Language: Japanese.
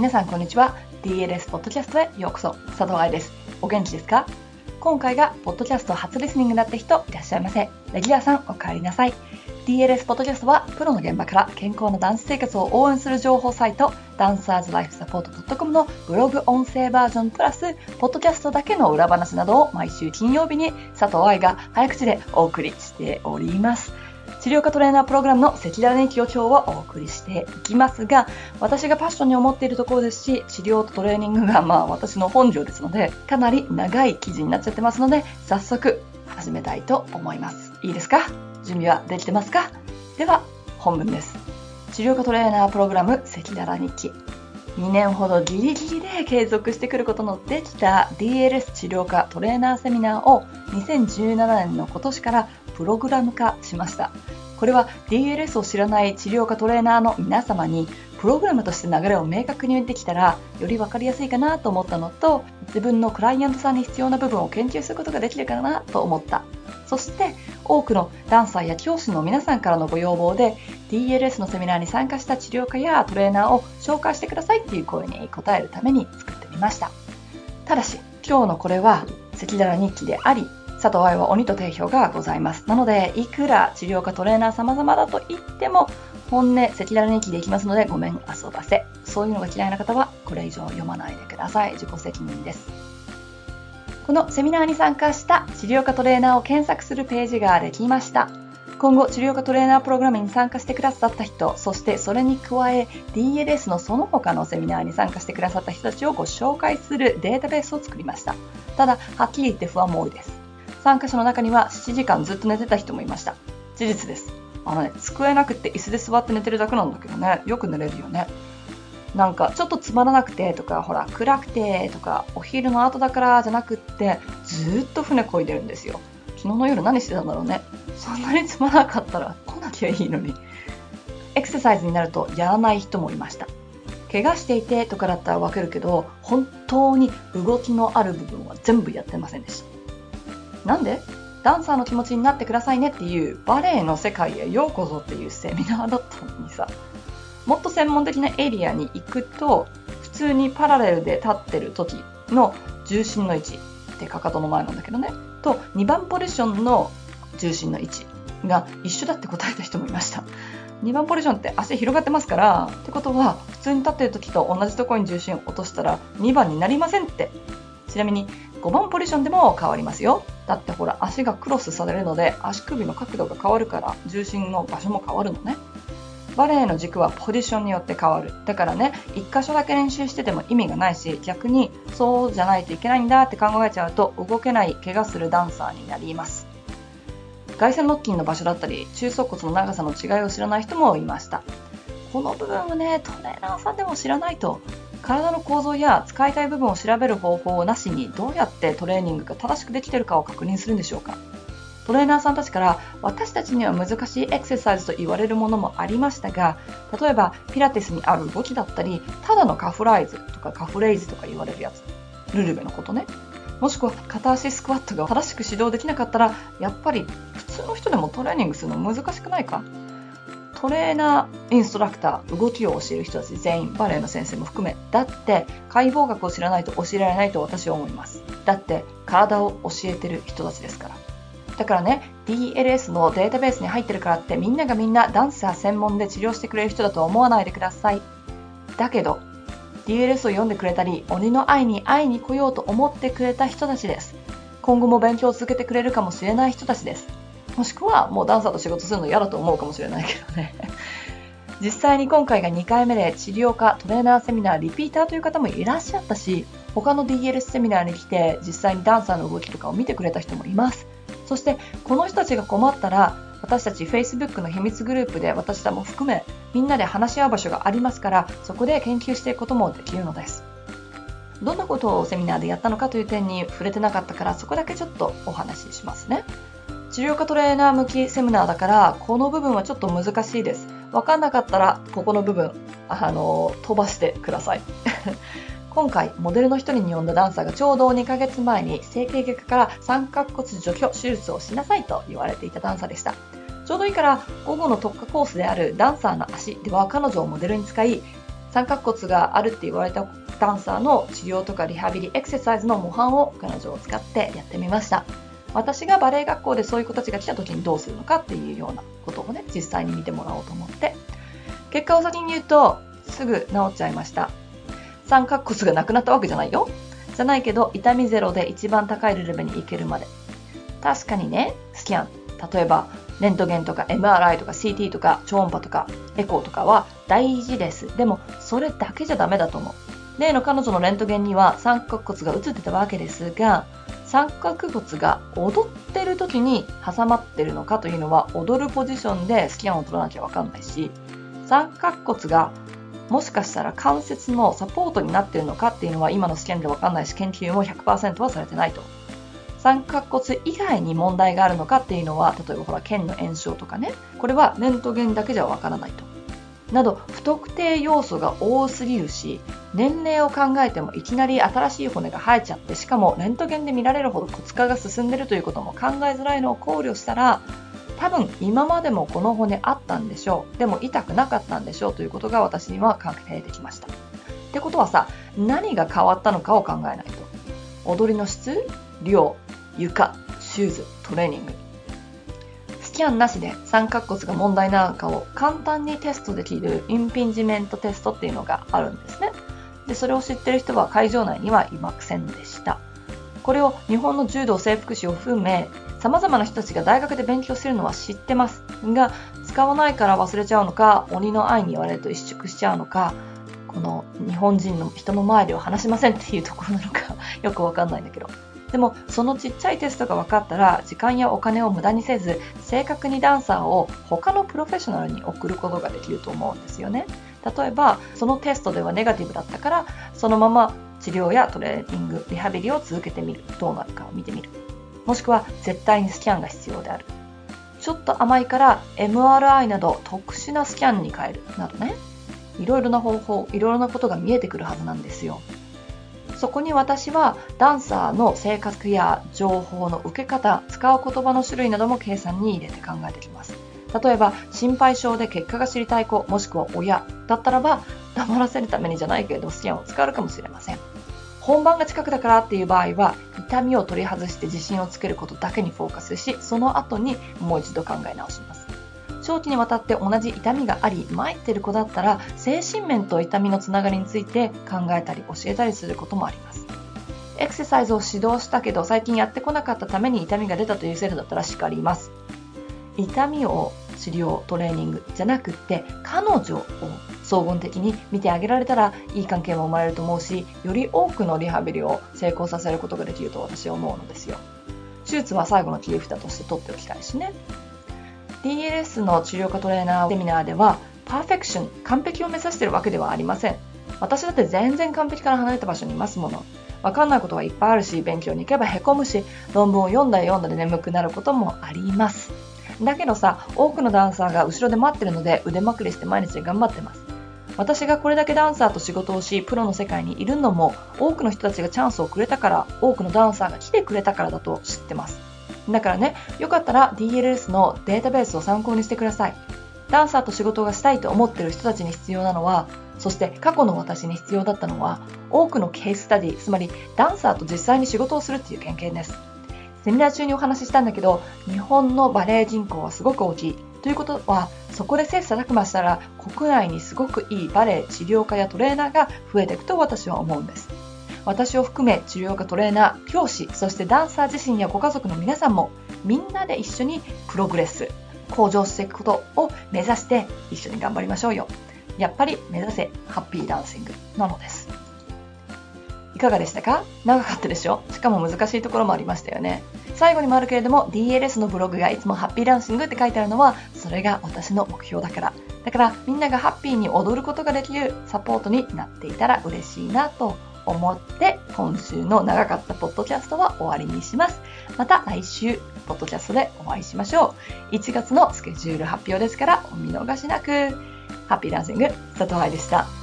皆さんこんにちは。DLS ポッドキャストへようこそ。佐藤愛です。お元気ですか？今回がポッドキャスト初リスニングだった人いらっしゃいませ。レギュラーさんお帰りなさい。DLS ポッドキャストはプロの現場から健康なダンス生活を応援する情報サイトダンサーズライフサポート .com のブログ音声バージョンプラスポッドキャストだけの裏話などを毎週金曜日に佐藤愛が早口でお送りしております。治療科トレーナープログラムの赤裸々日記を今日はお送りしていきますが、私がパッションに思っているところですし、治療とトレーニングがまあ私の本業ですので、かなり長い記事になっちゃってますので、早速始めたいと思います。いいですか？準備はできてますか？では、本文です。治療科トレーナープログラム赤裸々日記。2年ほどギリギリで継続してくることのできた DLS 治療科トレーナーセミナーを2017年の今年からプログラム化しました。これは DLS を知らない治療科トレーナーの皆様にプログラムとして流れを明確にできたらより分かりやすいかなと思ったのと自分のクライアントさんに必要な部分を研究することができるかなと思ったそして多くのダンサーや教師の皆さんからのご要望で DLS のセミナーに参加した治療家やトレーナーを紹介してくださいっていう声に応えるために作ってみましたただし今日のこれは赤裸々日記であり佐藤愛は鬼と定評がございます。なので、いくら治療家トレーナー様々だと言っても、本音、赤裸々日記でいきますので、ごめん、遊ばせ。そういうのが嫌いな方は、これ以上読まないでください。自己責任です。このセミナーに参加した治療家トレーナーを検索するページができました。今後、治療家トレーナープログラムに参加してくださった人、そしてそれに加え DLS のその他のセミナーに参加してくださった人たちをご紹介するデータベースを作りました。ただ、はっきり言って不安も多いです。参加者の中には7時間ずっと寝てた人もいました。事実です。あのね、机なくて椅子で座って寝てるだけなんだけどね、よく寝れるよね。なんか、ちょっとつまらなくてとか、ほら、暗くてとか、お昼の後だからじゃなくって、ずっと船漕いでるんですよ。昨日の夜何してたんだろうね。そんなにつまらなかったら来なきゃいいのに。エクササイズになるとやらない人もいました。怪我していてとかだったらわかるけど、本当に動きのある部分は全部やってませんでした。なんで？ダンサーの気持ちになってくださいねっていうバレエの世界へようこそっていうセミナーだったのにさ。もっと専門的なエリアに行くと普通にパラレルで立ってる時の重心の位置ってかかとの前なんだけどね。と2番ポジションの重心の位置が一緒だって答えた人もいました。2番ポジションって足広がってますからってことは普通に立ってる時と同じところに重心を落としたら2番になりませんって。ちなみに5番ポジションでも変わりますよ。だってほら足がクロスされるので足首の角度が変わるから重心の場所も変わるのね。バレエの軸はポジションによって変わる。だからね1箇所だけ練習してても意味がないし逆にそうじゃないといけないんだって考えちゃうと動けない怪我するダンサーになります。外旋ロッキンの場所だったり中足骨の長さの違いを知らない人もいました。この部分はねトレーナーさんでも知らないと体の構造や使いたい部分を調べる方法をなしにどうやってトレーニングが正しくできているかを確認するんでしょうか？トレーナーさんたちから私たちには難しいエクササイズと言われるものもありましたが例えばピラティスにある動きだったりただのカフライズとかカフレイズとか言われるやつ。ルルベのことね。もしくは片足スクワットが正しく指導できなかったらやっぱり普通の人でもトレーニングするの難しくないか？トレーナー、インストラクター、動きを教える人たち全員、バレエの先生も含め、だって解剖学を知らないと教えられないと私は思います。だって体を教えてる人たちですから。だからね、DLS のデータベースに入ってるからってみんながみんなダンサー専門で治療してくれる人だと思わないでください。だけど、DLS を読んでくれたり、鬼の愛に会いに来ようと思ってくれた人たちです。今後も勉強を続けてくれるかもしれない人たちです。もしくはもうダンサーと仕事するの嫌だと思うかもしれないけどね。実際に今回が2回目で治療科トレーナーセミナーリピーターという方もいらっしゃったし他の DLS セミナーに来て実際にダンサーの動きとかを見てくれた人もいます。そしてこの人たちが困ったら私たち Facebook の秘密グループで私らも含めみんなで話し合う場所がありますからそこで研究していくこともできるのです。どんなことをセミナーでやったのかという点に触れてなかったからそこだけちょっとお話ししますね。治療科トレーナー向きセミナーだからこの部分はちょっと難しいです。分かんなかったらここの部分あの飛ばしてください。今回モデルの一人に呼んだダンサーがちょうど2ヶ月前に整形外科から三角骨除去手術をしなさいと言われていたダンサーでした。ちょうどいいから午後の特化コースであるダンサーの足では彼女をモデルに使い三角骨があるって言われたダンサーの治療とかリハビリエクササイズの模範を彼女を使ってやってみました。私がバレエ学校でそういう子たちが来た時にどうするのかっていうようなことをね実際に見てもらおうと思って。結果を先に言うとすぐ治っちゃいました。三角骨がなくなったわけじゃないよ。じゃないけど痛みゼロで一番高いレベルに行けるまで。確かにねスキャン。例えばレントゲンとか MRI とか CT とか超音波とかエコーとかは大事です。でもそれだけじゃダメだと思う。例の彼女のレントゲンには三角骨が映ってたわけですが三角骨が踊ってる時に挟まってるのかというのは踊るポジションでスキャンを取らなきゃわかんないし三角骨がもしかしたら関節のサポートになってるのかっていうのは今の試験でわかんないし研究も100%はされてないと。三角骨以外に問題があるのかっていうのは例えばほら腱の炎症とかね。これはレントゲンだけじゃわからないと。など不特定要素が多すぎるし年齢を考えてもいきなり新しい骨が生えちゃってしかもレントゲンで見られるほど骨化が進んでるということも考えづらいのを考慮したら多分今までもこの骨あったんでしょう。でも痛くなかったんでしょうということが私には確定できました。ってことはさ何が変わったのかを考えないと。踊りの質量床シューズトレーニング。スキャンなしで三角骨が問題なのかを簡単にテストできるインピンジメントテストっていうのがあるんですねでそれを知ってる人は会場内にはいませんでしたこれを日本の柔道整復師を含め様々な人たちが大学で勉強してるのは知ってますが、使わないから忘れちゃうのか、鬼の愛に言われると萎縮しちゃうのか、この日本人の人の前では話しませんっていうところなのかよくわかんないんだけど。でも、そのちっちゃいテストが分かったら、時間やお金を無駄にせず、正確にダンサーを他のプロフェッショナルに送ることができると思うんですよね。例えば、そのテストではネガティブだったから、そのまま治療やトレーニング、リハビリを続けてみる。どうなるかを見てみる。もしくは絶対にスキャンが必要である。ちょっと甘いから MRI など特殊なスキャンに変えるなどね。いろいろな方法、いろいろなことが見えてくるはずなんですよ。そこに私はダンサーの性格や情報の受け方、使う言葉の種類なども計算に入れて考えてきます。例えば、心配性で結果が知りたい子、もしくは親だったらば、黙らせるためにじゃないけれどスキャンを使うかもしれません。本番が近くだからっていう場合は痛みを取り外して自信をつけることだけにフォーカスしその後にもう一度考え直します長期にわたって同じ痛みがあり参ってる子だったら精神面と痛みのつながりについて考えたり教えたりすることもあります。エクササイズを指導したけど最近やってこなかったために痛みが出たという生徒だったら叱ります。痛みを治療トレーニングじゃなくって彼女を総合的に見てあげられたらいい関係も生まれると思うしより多くのリハビリを成功させることができると私は思うのですよ。手術は最後の切り札として取っておきたいしね。DLS の治療科トレーナーセミナーではパーフェクション完璧を目指しているわけではありません。私だって全然完璧から離れた場所にいますもの。わかんないことはいっぱいあるし勉強に行けばへこむし論文を読んだり読んだで眠くなることもあります。だけどさ多くのダンサーが後ろで待ってるので腕まくりして毎日頑張ってます。私がこれだけダンサーと仕事をしプロの世界にいるのも多くの人たちがチャンスをくれたから多くのダンサーが来てくれたからだと知ってます。だからねよかったら DLS のデータベースを参考にしてください。ダンサーと仕事がしたいと思ってる人たちに必要なのはそして過去の私に必要だったのは多くのケーススタディつまりダンサーと実際に仕事をするっていう経験です。セミナー中にお話ししたんだけど日本のバレエ人口はすごく大きい。ということはそこで切磋琢磨したら国内にすごくいいバレエ治療家やトレーナーが増えていくと私は思うんです。私を含め治療家トレーナー教師そしてダンサー自身やご家族の皆さんもみんなで一緒にプログレス向上していくことを目指して一緒に頑張りましょうよ。やっぱり目指せハッピーダンシングなのです。いかがでしたか？長かったでしょ？しかも難しいところもありましたよね。最後にもあるけれども DLS のブログがいつもハッピーダンシングって書いてあるのはそれが私の目標だから。だからみんながハッピーに踊ることができるサポートになっていたら嬉しいなと思って今週の長かったポッドキャストは終わりにします。また来週ポッドキャストでお会いしましょう。1月のスケジュール発表ですからお見逃しなく。ハッピーランシング佐藤愛でした。